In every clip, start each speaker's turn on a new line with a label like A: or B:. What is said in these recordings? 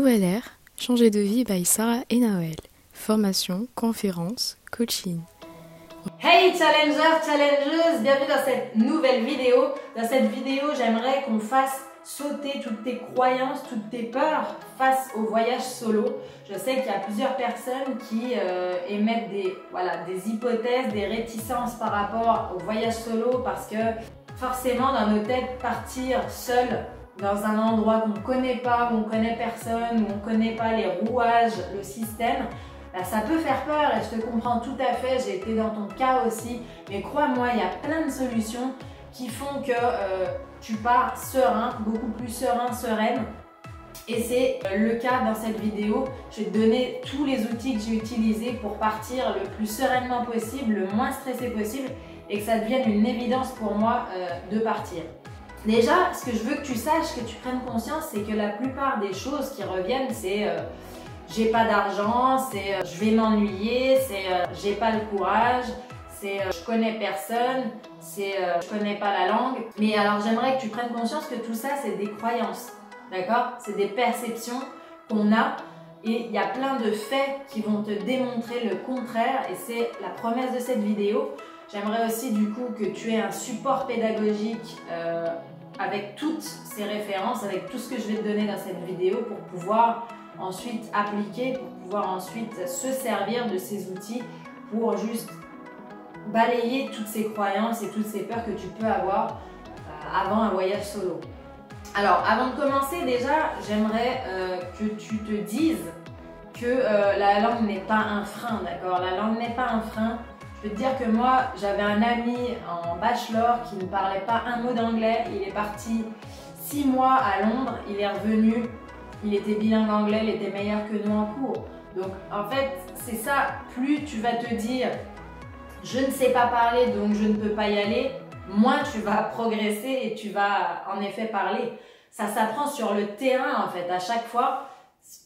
A: Nouvelle ère, changer de vie by Sarah et Noël. Formation, conférence, coaching.
B: Hey challengers, challengeuses, bienvenue dans cette nouvelle vidéo. Dans cette vidéo, j'aimerais qu'on fasse sauter toutes tes croyances, toutes tes peurs face au voyage solo. Je sais qu'il y a plusieurs personnes qui euh, émettent des, voilà, des hypothèses, des réticences par rapport au voyage solo parce que forcément dans nos têtes, partir seul dans un endroit qu'on ne connaît pas, où on connaît personne, où on ne connaît pas les rouages, le système, bah, ça peut faire peur et je te comprends tout à fait, j'ai été dans ton cas aussi, mais crois-moi, il y a plein de solutions qui font que euh, tu pars serein, beaucoup plus serein, sereine. Et c'est euh, le cas dans cette vidéo. Je vais te donner tous les outils que j'ai utilisés pour partir le plus sereinement possible, le moins stressé possible et que ça devienne une évidence pour moi euh, de partir. Déjà, ce que je veux que tu saches, que tu prennes conscience, c'est que la plupart des choses qui reviennent, c'est euh, j'ai pas d'argent, c'est euh, je vais m'ennuyer, c'est j'ai pas le courage, c'est je connais personne, c'est je connais pas la langue. Mais alors j'aimerais que tu prennes conscience que tout ça, c'est des croyances, d'accord? C'est des perceptions qu'on a et il y a plein de faits qui vont te démontrer le contraire et c'est la promesse de cette vidéo. J'aimerais aussi du coup que tu aies un support pédagogique euh, avec toutes ces références, avec tout ce que je vais te donner dans cette vidéo pour pouvoir ensuite appliquer, pour pouvoir ensuite se servir de ces outils pour juste balayer toutes ces croyances et toutes ces peurs que tu peux avoir euh, avant un voyage solo. Alors, avant de commencer, déjà, j'aimerais euh, que tu te dises que la langue n'est pas un frein, d'accord? La langue n'est pas un frein. Je peux te dire que moi, j'avais un ami en bachelor qui ne parlait pas un mot d'anglais. Il est parti six mois à Londres. Il est revenu. Il était bilingue anglais. Il était meilleur que nous en cours. Donc, en fait, c'est ça. Plus tu vas te dire, je ne sais pas parler, donc je ne peux pas y aller, moins tu vas progresser et tu vas en effet parler. Ça s'apprend sur le terrain, en fait, à chaque fois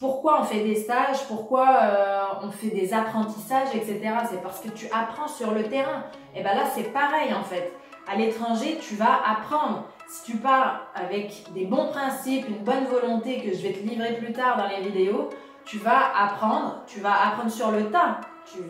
B: pourquoi on fait des stages, pourquoi euh, on fait des apprentissages, etc. C'est parce que tu apprends sur le terrain. Et bien là, c'est pareil en fait. À l'étranger, tu vas apprendre. Si tu pars avec des bons principes, une bonne volonté que je vais te livrer plus tard dans les vidéos, tu vas apprendre, tu vas apprendre sur le tas.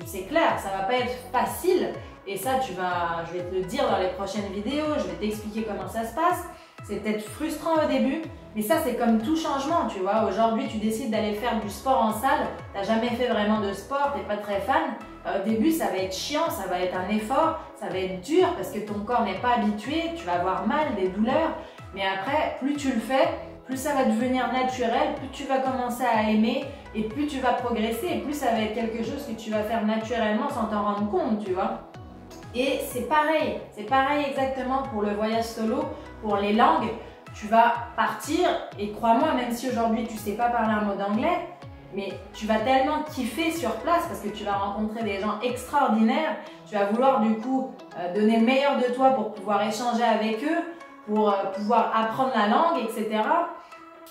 B: C'est clair, ça va pas être facile. Et ça, tu vas, je vais te le dire dans les prochaines vidéos, je vais t'expliquer comment ça se passe. C'est peut-être frustrant au début, mais ça c'est comme tout changement, tu vois. Aujourd'hui, tu décides d'aller faire du sport en salle, t'as jamais fait vraiment de sport, t'es pas très fan. Euh, au début, ça va être chiant, ça va être un effort, ça va être dur parce que ton corps n'est pas habitué, tu vas avoir mal, des douleurs. Mais après, plus tu le fais, plus ça va devenir naturel, plus tu vas commencer à aimer et plus tu vas progresser et plus ça va être quelque chose que tu vas faire naturellement sans t'en rendre compte, tu vois. Et c'est pareil, c'est pareil exactement pour le voyage solo, pour les langues. Tu vas partir et crois-moi, même si aujourd'hui tu sais pas parler un mot d'anglais, mais tu vas tellement kiffer sur place parce que tu vas rencontrer des gens extraordinaires. Tu vas vouloir du coup euh, donner le meilleur de toi pour pouvoir échanger avec eux, pour euh, pouvoir apprendre la langue, etc.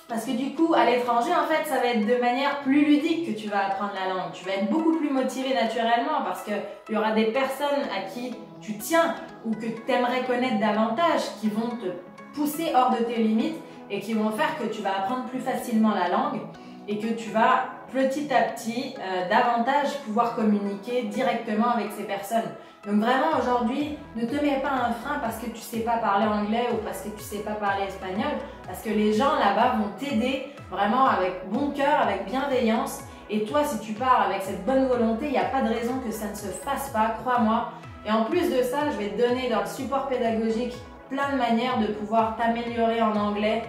B: Parce que du coup, à l'étranger, en fait, ça va être de manière plus ludique que tu vas apprendre la langue. Tu vas être beaucoup plus motivé naturellement parce qu'il y aura des personnes à qui tu tiens ou que tu aimerais connaître davantage qui vont te pousser hors de tes limites et qui vont faire que tu vas apprendre plus facilement la langue et que tu vas petit à petit euh, davantage pouvoir communiquer directement avec ces personnes. Donc vraiment aujourd'hui, ne te mets pas un frein parce que tu sais pas parler anglais ou parce que tu sais pas parler espagnol, parce que les gens là-bas vont t'aider vraiment avec bon cœur, avec bienveillance. Et toi, si tu pars avec cette bonne volonté, il n'y a pas de raison que ça ne se fasse pas, crois-moi. Et en plus de ça, je vais te donner dans le support pédagogique plein de manières de pouvoir t'améliorer en anglais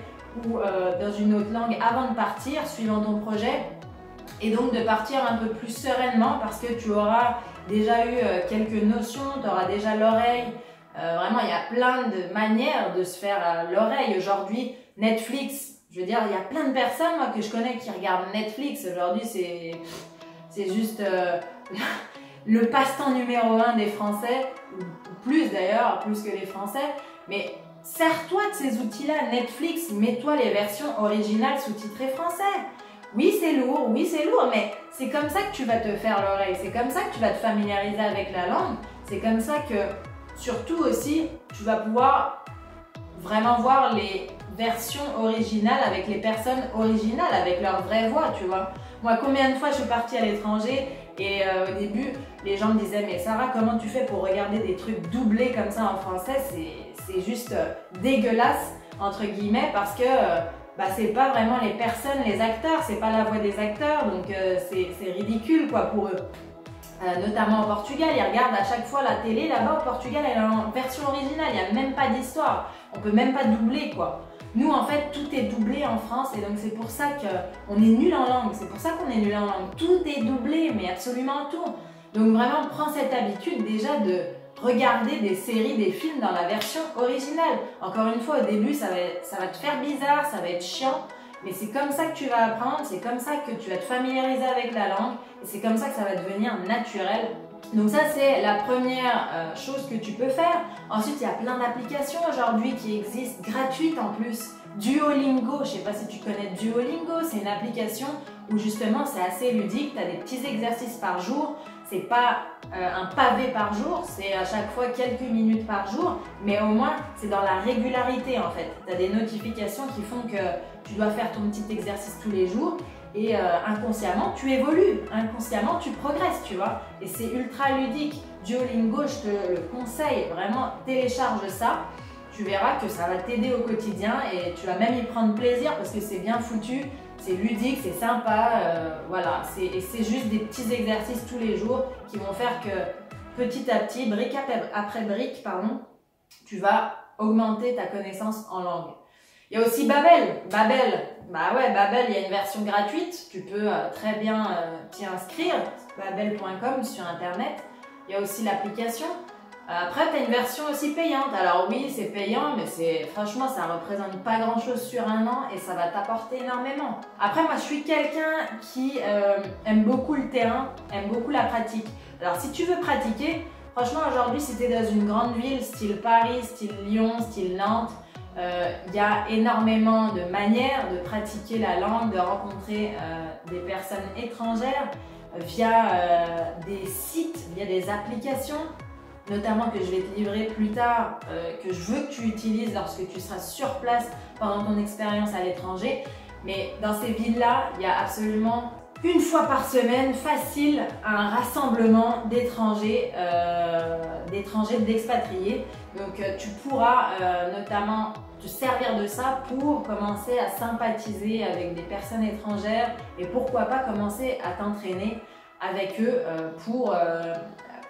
B: ou euh, dans une autre langue avant de partir, suivant ton projet. Et donc de partir un peu plus sereinement parce que tu auras déjà eu euh, quelques notions, tu auras déjà l'oreille. Euh, vraiment, il y a plein de manières de se faire euh, l'oreille. Aujourd'hui, Netflix, je veux dire, il y a plein de personnes que je connais qui regardent Netflix. Aujourd'hui, c'est, juste le passe-temps numéro un des Français, plus d'ailleurs, plus que les Français. Mais sers-toi de ces outils-là, Netflix, mets-toi les versions originales sous-titrées français. Oui, c'est lourd, oui, c'est lourd, mais c'est comme ça que tu vas te faire l'oreille, c'est comme ça que tu vas te familiariser avec la langue, c'est comme ça que, surtout aussi, tu vas pouvoir vraiment voir les version originale avec les personnes originales, avec leur vraie voix, tu vois. Moi, combien de fois je suis partie à l'étranger et euh, au début, les gens me disaient Mais Sarah, comment tu fais pour regarder des trucs doublés comme ça en français? C'est juste euh, dégueulasse, entre guillemets, parce que euh, bah, c'est pas vraiment les personnes, les acteurs, c'est pas la voix des acteurs, donc c'est ridicule quoi pour eux. notamment au Portugal, ils regardent à chaque fois la télé là-bas au Portugal, elle est en version originale, il n'y a même pas d'histoire, on peut même pas doubler quoi. Nous, en fait, tout est doublé en France et donc c'est pour ça qu'on est nul en langue. C'est pour ça qu'on est nul en langue. Tout est doublé, mais absolument tout. Donc vraiment, prends cette habitude déjà de regarder des séries, des films dans la version originale. Encore une fois, au début, ça va, ça va te faire bizarre, ça va être chiant, mais c'est comme ça que tu vas apprendre, c'est comme ça que tu vas te familiariser avec la langue et c'est comme ça que ça va devenir naturel donc ça, c'est la première euh, chose que tu peux faire. Ensuite, il y a plein d'applications aujourd'hui qui existent gratuites en plus. Duolingo, je ne sais pas si tu connais Duolingo, c'est une application où justement c'est assez ludique, tu as des petits exercices par jour. C'est pas euh, un pavé par jour, c'est à chaque fois quelques minutes par jour, mais au moins c'est dans la régularité en fait. Tu as des notifications qui font que tu dois faire ton petit exercice tous les jours et euh, inconsciemment, tu évolues, inconsciemment, tu progresses, tu vois. Et c'est ultra ludique. Duolingo, je te le conseille, vraiment, télécharge ça. Tu verras que ça va t'aider au quotidien et tu vas même y prendre plaisir parce que c'est bien foutu, c'est ludique, c'est sympa. Euh, voilà, c'est juste des petits exercices tous les jours qui vont faire que petit à petit, brique après brique, pardon, tu vas augmenter ta connaissance en langue. Il y a aussi Babel. Babel, bah ouais, Babel, il y a une version gratuite. Tu peux euh, très bien euh, t'y inscrire. Babel.com sur internet. Il y a aussi l'application. Après, tu as une version aussi payante. Alors oui, c'est payant, mais c'est franchement, ça représente pas grand-chose sur un an et ça va t'apporter énormément. Après, moi, je suis quelqu'un qui euh, aime beaucoup le terrain, aime beaucoup la pratique. Alors, si tu veux pratiquer, franchement, aujourd'hui, si tu es dans une grande ville, style Paris, style Lyon, style Nantes, il euh, y a énormément de manières de pratiquer la langue, de rencontrer euh, des personnes étrangères via des sites, via des applications, notamment que je vais te livrer plus tard, que je veux que tu utilises lorsque tu seras sur place pendant ton expérience à l'étranger. Mais dans ces villes-là, il y a absolument une fois par semaine, facile, un rassemblement d'étrangers, d'étrangers, d'expatriés. Donc tu pourras notamment te servir de ça pour commencer à sympathiser avec des personnes étrangères et pourquoi pas commencer à t'entraîner avec eux euh, pour, euh,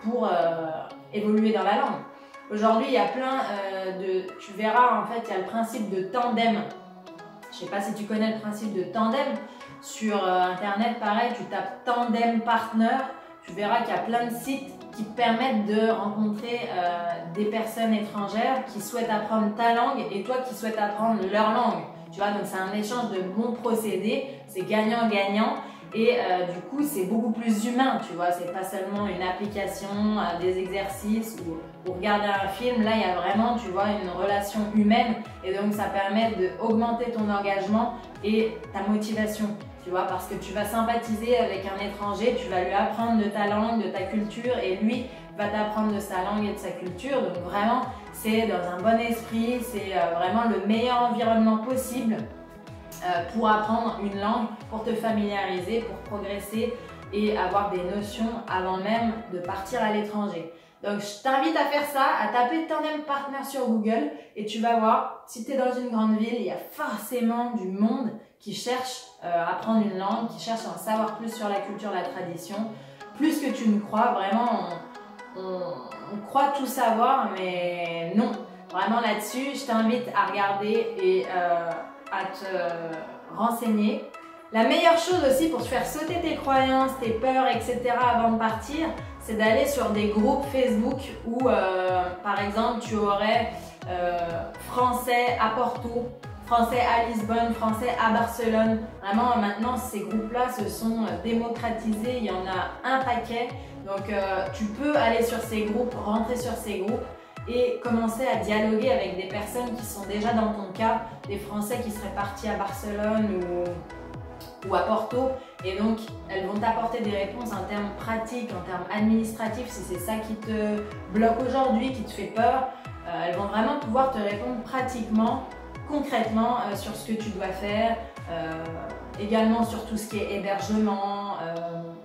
B: pour euh, évoluer dans la langue. Aujourd'hui, il y a plein de... Tu verras, en fait, il y a le principe de tandem. Je sais pas si tu connais le principe de tandem. Sur Internet, pareil, tu tapes tandem partner. Tu verras qu'il y a plein de sites qui permettent de rencontrer euh, des personnes étrangères qui souhaitent apprendre ta langue et toi qui souhaites apprendre leur langue. Tu vois, donc c'est un échange de bons procédés, c'est gagnant-gagnant et euh, du coup c'est beaucoup plus humain, tu vois, c'est pas seulement une application, euh, des exercices ou, regarder un film, là il y a vraiment, tu vois, une relation humaine. Et donc ça permet d'augmenter ton engagement et ta motivation tu vois, parce que tu vas sympathiser avec un étranger, tu vas lui apprendre de ta langue, de ta culture, et lui va t'apprendre de sa langue et de sa culture. Donc vraiment, c'est dans un bon esprit, c'est euh, vraiment le meilleur environnement possible pour apprendre une langue, pour te familiariser, pour progresser et avoir des notions avant même de partir à l'étranger. Donc je t'invite à faire ça, à taper Tandem Partner sur Google et tu vas voir, si tu es dans une grande ville, il y a forcément du monde qui cherche euh, à apprendre une langue, qui cherche à en savoir plus sur la culture, la tradition. Plus que tu ne crois, vraiment, on, croit tout savoir, mais non. Vraiment là-dessus, je t'invite à regarder et euh, à te renseigner. La meilleure chose aussi pour te faire sauter tes croyances, tes peurs, etc. avant de partir, c'est d'aller sur des groupes Facebook où, euh, par exemple, tu aurais français à Porto, français à Lisbonne, français à Barcelone. Vraiment, maintenant, ces groupes-là se sont euh, démocratisés. Il y en a un paquet. Donc, euh, tu peux aller sur ces groupes, rentrer sur ces groupes et commencer à dialoguer avec des personnes qui sont déjà dans ton cas, des Français qui seraient partis à Barcelone ou, à Porto. Et donc, elles vont t'apporter des réponses en termes pratiques, en termes administratifs, si c'est ça qui te bloque aujourd'hui, qui te fait peur. Euh, elles vont vraiment pouvoir te répondre pratiquement concrètement sur ce que tu dois faire, également sur tout ce qui est hébergement,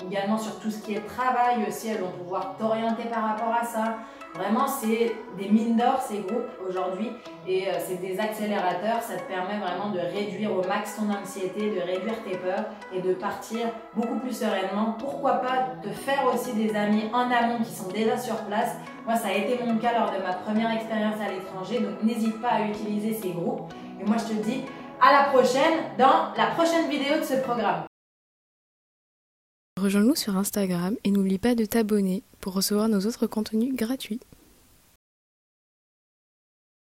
B: également sur tout ce qui est travail aussi, elles vont pouvoir t'orienter par rapport à ça. Vraiment, c'est des mines d'or ces groupes aujourd'hui et euh, c'est des accélérateurs. Ça te permet vraiment de réduire au max ton anxiété, de réduire tes peurs et de partir beaucoup plus sereinement. Pourquoi pas te faire aussi des amis en amont qui sont déjà sur place. Moi, ça a été mon cas lors de ma première expérience à l'étranger, donc n'hésite pas à utiliser ces groupes. Et moi, je te dis à la prochaine dans la prochaine vidéo de ce programme.
A: Rejoins-nous sur Instagram et n'oublie pas de t'abonner pour recevoir nos autres contenus gratuits.